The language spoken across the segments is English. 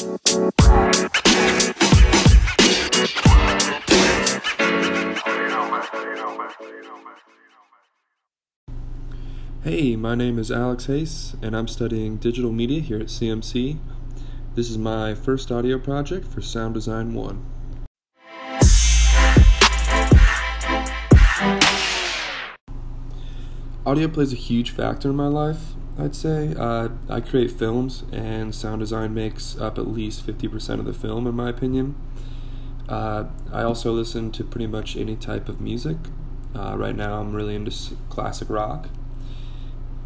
Hey, my name is Alex Hayes, and I'm studying digital media here at CMC. This is my first audio project for Sound Design 1. Audio plays a huge factor in my life, I'd say. Uh, I create films, and sound design makes up at least 50% of the film, in my opinion. Uh, I also listen to pretty much any type of music. Uh, right now, I'm really into classic rock.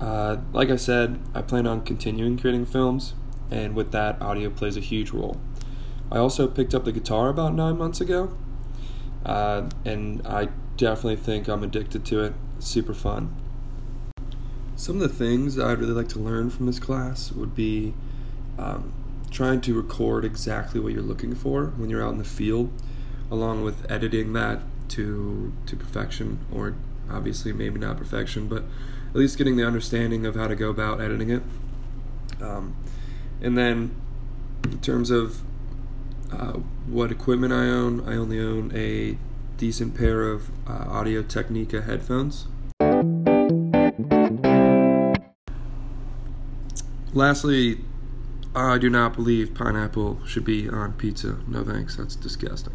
Uh, like I said, I plan on continuing creating films, and with that, audio plays a huge role. I also picked up the guitar about nine months ago, uh, and I definitely think I'm addicted to it. It's super fun. Some of the things I'd really like to learn from this class would be um, trying to record exactly what you're looking for when you're out in the field, along with editing that to to perfection, or obviously maybe not perfection, but at least getting the understanding of how to go about editing it. Um, and then, in terms of uh, what equipment I own, I only own a decent pair of uh, Audio Technica headphones. Lastly, I do not believe pineapple should be on pizza. No thanks, that's disgusting.